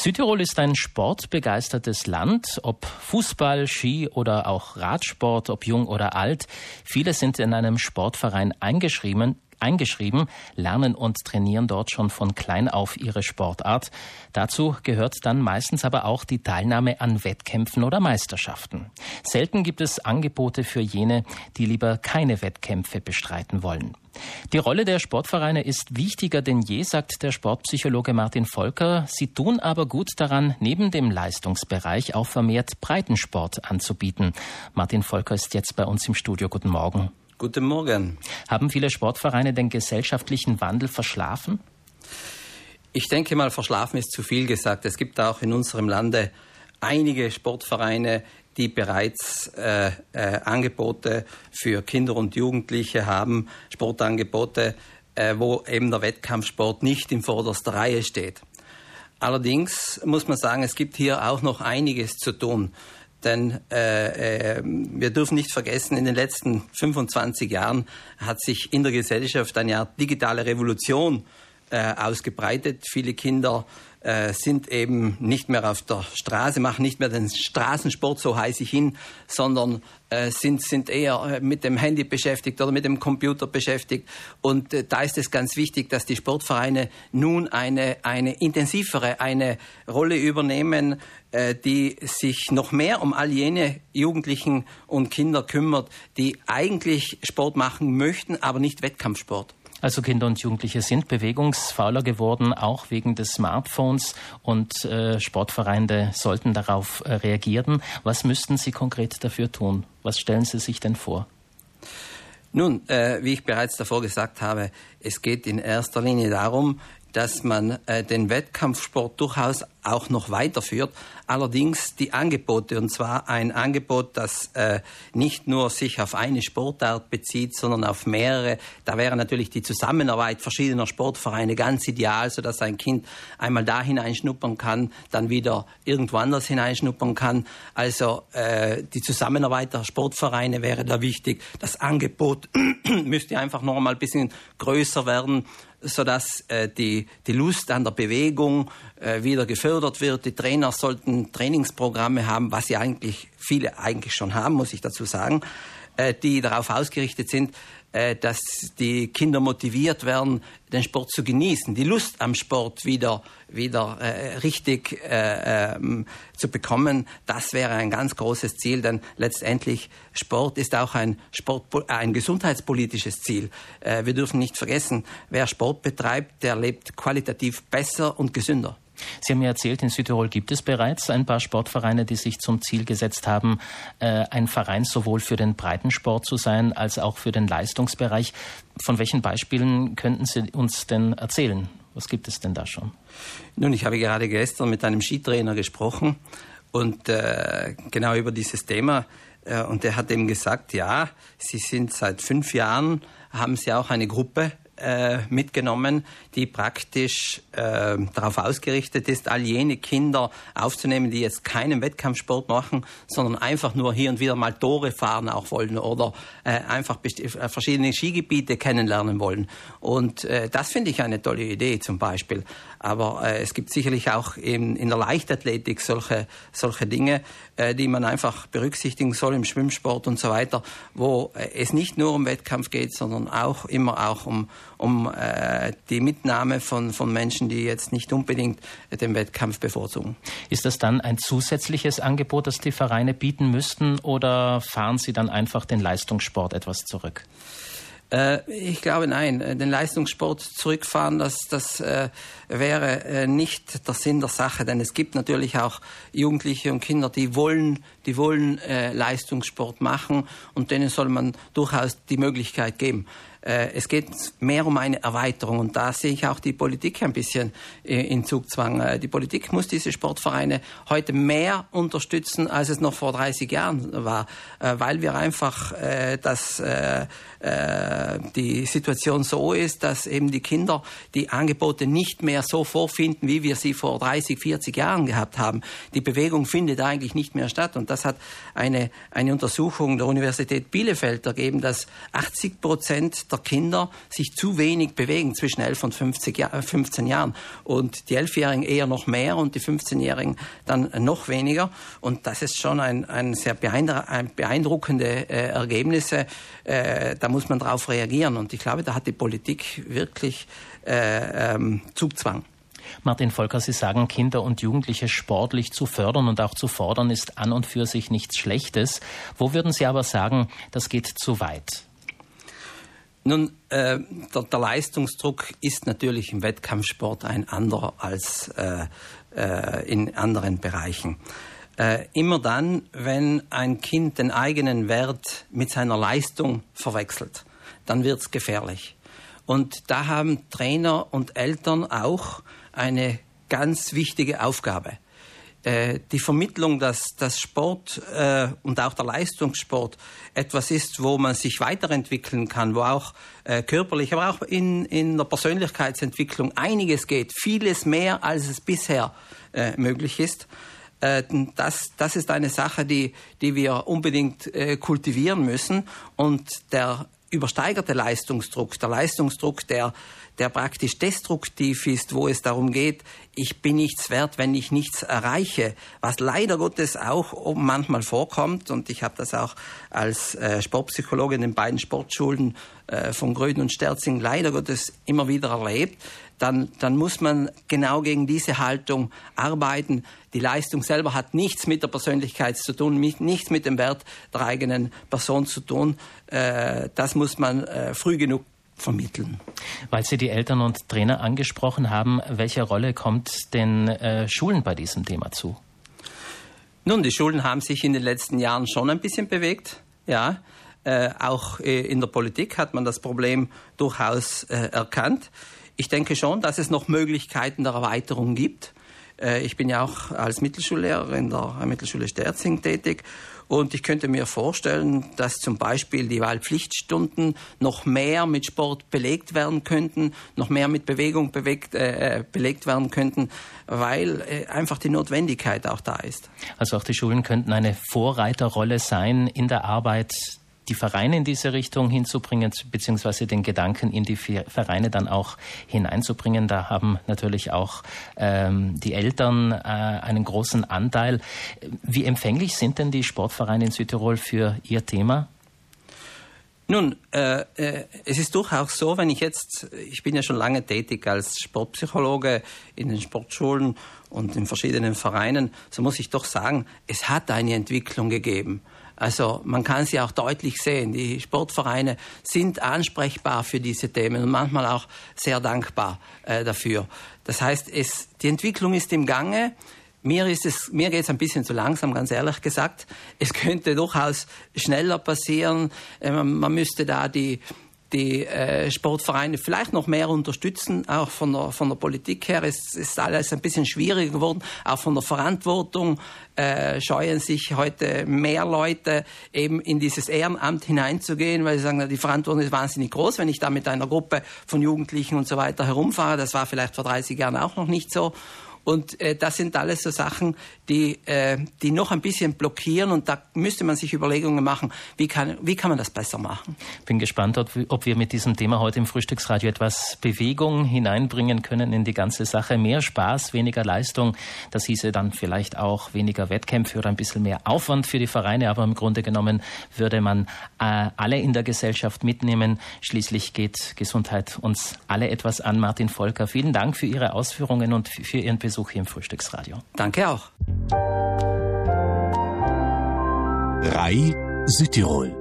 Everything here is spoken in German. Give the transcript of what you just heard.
Südtirol ist ein sportbegeistertes Land, ob Fußball, Ski oder auch Radsport, ob jung oder alt. Viele sind in einem Sportverein eingeschrieben, eingeschrieben, lernen und trainieren dort schon von klein auf ihre Sportart. Dazu gehört dann meistens aber auch die Teilnahme an Wettkämpfen oder Meisterschaften. Selten gibt es Angebote für jene, die lieber keine Wettkämpfe bestreiten wollen. Die Rolle der Sportvereine ist wichtiger denn je, sagt der Sportpsychologe Martin Volker. Sie tun aber gut daran, neben dem Leistungsbereich auch vermehrt Breitensport anzubieten. Martin Volker ist jetzt bei uns im Studio. Guten Morgen. Guten Morgen. Haben viele Sportvereine den gesellschaftlichen Wandel verschlafen? Ich denke mal, verschlafen ist zu viel gesagt. Es gibt auch in unserem Lande einige Sportvereine, die bereits äh, äh, Angebote für Kinder und Jugendliche haben, Sportangebote, äh, wo eben der Wettkampfsport nicht in vorderster Reihe steht. Allerdings muss man sagen, es gibt hier auch noch einiges zu tun. Denn äh, äh, wir dürfen nicht vergessen, in den letzten 25 Jahren hat sich in der Gesellschaft eine Art digitale Revolution äh, ausgebreitet. Viele Kinder äh, sind eben nicht mehr auf der Straße, machen nicht mehr den Straßensport, so heiße ich ihn, sondern äh, sind, sind eher äh, mit dem Handy beschäftigt oder mit dem Computer beschäftigt. Und äh, da ist es ganz wichtig, dass die Sportvereine nun eine, eine intensivere, eine Rolle übernehmen, äh, die sich noch mehr um all jene Jugendlichen und Kinder kümmert, die eigentlich Sport machen möchten, aber nicht Wettkampfsport. Also Kinder und Jugendliche sind bewegungsfauler geworden, auch wegen des Smartphones und äh, Sportvereine sollten darauf äh, reagieren. Was müssten Sie konkret dafür tun? Was stellen Sie sich denn vor? Nun, äh, wie ich bereits davor gesagt habe, es geht in erster Linie darum, dass man äh, den Wettkampfsport durchaus auch noch weiterführt. Allerdings die Angebote, und zwar ein Angebot, das äh, nicht nur sich auf eine Sportart bezieht, sondern auf mehrere. Da wäre natürlich die Zusammenarbeit verschiedener Sportvereine ganz ideal, sodass ein Kind einmal da hineinschnuppern kann, dann wieder irgendwo anders hineinschnuppern kann. Also äh, die Zusammenarbeit der Sportvereine wäre da wichtig. Das Angebot müsste einfach noch einmal ein bisschen größer werden sodass äh, die, die Lust an der Bewegung äh, wieder gefördert wird. Die Trainer sollten Trainingsprogramme haben, was sie eigentlich viele eigentlich schon haben, muss ich dazu sagen, äh, die darauf ausgerichtet sind, dass die Kinder motiviert werden, den Sport zu genießen, die Lust am Sport wieder, wieder äh, richtig äh, ähm, zu bekommen. Das wäre ein ganz großes Ziel, denn letztendlich Sport ist auch ein, Sport, ein gesundheitspolitisches Ziel. Äh, wir dürfen nicht vergessen, wer Sport betreibt, der lebt qualitativ besser und gesünder. Sie haben mir erzählt, in Südtirol gibt es bereits ein paar Sportvereine, die sich zum Ziel gesetzt haben, äh, ein Verein sowohl für den Breitensport zu sein als auch für den Leistungsbereich. Von welchen Beispielen könnten Sie uns denn erzählen? Was gibt es denn da schon? Nun, ich habe gerade gestern mit einem Skitrainer gesprochen und äh, genau über dieses Thema. Äh, und der hat eben gesagt, ja, Sie sind seit fünf Jahren, haben Sie auch eine Gruppe äh, mitgenommen, die praktisch äh, darauf ausgerichtet ist, all jene Kinder aufzunehmen, die jetzt keinen Wettkampfsport machen, sondern einfach nur hier und wieder mal Tore fahren auch wollen oder äh, einfach äh, verschiedene Skigebiete kennenlernen wollen. Und äh, das finde ich eine tolle Idee zum Beispiel. Aber äh, es gibt sicherlich auch in, in der Leichtathletik solche, solche Dinge, äh, die man einfach berücksichtigen soll im Schwimmsport und so weiter, wo äh, es nicht nur um Wettkampf geht, sondern auch immer auch um, um äh, die Mitnahme von, von Menschen, die jetzt nicht unbedingt den Wettkampf bevorzugen. Ist das dann ein zusätzliches Angebot, das die Vereine bieten müssten oder fahren Sie dann einfach den Leistungssport etwas zurück? Äh, ich glaube nein. Äh, den Leistungssport zurückfahren, das, das äh, wäre äh, nicht der Sinn der Sache, denn es gibt natürlich auch Jugendliche und Kinder, die wollen, die wollen äh, Leistungssport machen und denen soll man durchaus die Möglichkeit geben. Äh, es geht mehr um eine Erweiterung und da sehe ich auch die Politik ein bisschen äh, in Zugzwang. Äh, die Politik muss diese Sportvereine heute mehr unterstützen, als es noch vor 30 Jahren war, weil wir einfach dass die Situation so ist, dass eben die Kinder die Angebote nicht mehr so vorfinden, wie wir sie vor 30, 40 Jahren gehabt haben. Die Bewegung findet eigentlich nicht mehr statt und das hat eine, eine Untersuchung der Universität Bielefeld ergeben, dass 80 Prozent der der Kinder sich zu wenig bewegen zwischen 11 und 50 Jahr, 15 Jahren. Und die 11-Jährigen eher noch mehr und die 15-Jährigen dann noch weniger. Und das ist schon ein, ein sehr beeindruckende äh, Ergebnisse. Äh, da muss man darauf reagieren. Und ich glaube, da hat die Politik wirklich äh, ähm, Zugzwang. Martin Volker, Sie sagen, Kinder und Jugendliche sportlich zu fördern und auch zu fordern ist an und für sich nichts Schlechtes. Wo würden Sie aber sagen, das geht zu weit? Nun, äh, der, der, Leistungsdruck ist natürlich im Wettkampfsport ein anderer als äh, äh, in anderen Bereichen. Äh, immer dann, wenn ein Kind den eigenen Wert mit seiner Leistung verwechselt, dann wird es gefährlich. Und da haben Trainer und Eltern auch eine ganz wichtige Aufgabe. Äh, die Vermittlung, dass, dass Sport äh, und auch der Leistungssport etwas ist, wo man sich weiterentwickeln kann, wo auch äh, körperlich, aber auch in, in der Persönlichkeitsentwicklung einiges geht, vieles mehr, als es bisher äh, möglich ist. Äh, das, das ist eine Sache, die, die wir unbedingt äh, kultivieren müssen. Und der übersteigerte Leistungsdruck, der Leistungsdruck, der, der praktisch destruktiv ist, wo es darum geht, ich bin nichts wert, wenn ich nichts erreiche, was leider Gottes auch manchmal vorkommt und ich habe das auch als äh, Sportpsychologe in den beiden Sportschulen äh, von Gröden und Sterzing leider Gottes immer wieder erlebt, dann, dann muss man genau gegen diese Haltung arbeiten. Die Leistung selber hat nichts mit der Persönlichkeit zu tun, nichts mit dem Wert der eigenen Person zu tun. Äh, das muss man äh, früh genug vermitteln. Weil Sie die Eltern und Trainer angesprochen haben, welche Rolle kommt den äh, Schulen bei diesem Thema zu? Nun, die Schulen haben sich in den letzten Jahren schon ein bisschen bewegt. Ja, äh, auch äh, in der Politik hat man das Problem durchaus äh, erkannt. Ich denke schon, dass es noch Möglichkeiten der Erweiterung gibt. Äh, ich bin ja auch als Mittelschullehrer in der Mittelschule Sterzing tätig und ich könnte mir vorstellen, dass zum Beispiel die Wahlpflichtstunden noch mehr mit Sport belegt werden könnten, noch mehr mit Bewegung bewegt, äh, belegt werden könnten, weil äh, einfach die Notwendigkeit auch da ist. Also auch die Schulen könnten eine Vorreiterrolle sein in der Arbeit die Vereine in diese Richtung hinzubringen, beziehungsweise den Gedanken in die Vereine dann auch hineinzubringen. Da haben natürlich auch ähm, die Eltern äh, einen großen Anteil. Wie empfänglich sind denn die Sportvereine in Südtirol für Ihr Thema? Nun, äh, äh, es ist durchaus so, wenn ich jetzt, ich bin ja schon lange tätig als Sportpsychologe in den Sportschulen und in verschiedenen Vereinen, so muss ich doch sagen, es hat eine Entwicklung gegeben. Also man kann sie auch deutlich sehen. Die Sportvereine sind ansprechbar für diese Themen und manchmal auch sehr dankbar äh, dafür. Das heißt, es, die Entwicklung ist im Gange. Mir, ist es, mir geht es ein bisschen zu langsam, ganz ehrlich gesagt. Es könnte durchaus schneller passieren. Äh, man, man müsste da die, die äh, Sportvereine vielleicht noch mehr unterstützen, auch von der, von der Politik her. Es ist alles ein bisschen schwieriger geworden, auch von der Verantwortung äh, scheuen sich heute mehr Leute eben in dieses Ehrenamt hineinzugehen, weil sie sagen, na, die Verantwortung ist wahnsinnig groß, wenn ich da mit einer Gruppe von Jugendlichen und so weiter herumfahre. Das war vielleicht vor 30 Jahren auch noch nicht so. Und äh, das sind alles so Sachen, die, äh, die noch ein bisschen blockieren. Und da müsste man sich Überlegungen machen, wie kann, wie kann man das besser machen. Bin gespannt, ob, ob wir mit diesem Thema heute im Frühstücksradio etwas Bewegung hineinbringen können in die ganze Sache. Mehr Spaß, weniger Leistung. Das hieße dann vielleicht auch weniger Wettkämpfe oder ein bisschen mehr Aufwand für die Vereine. Aber im Grunde genommen würde man äh, alle in der Gesellschaft mitnehmen. Schließlich geht Gesundheit uns alle etwas an. Martin Volker, vielen Dank für Ihre Ausführungen und für Ihren Besuch Besuch hier im Frühstücksradio. Danke auch. RAI Südtirol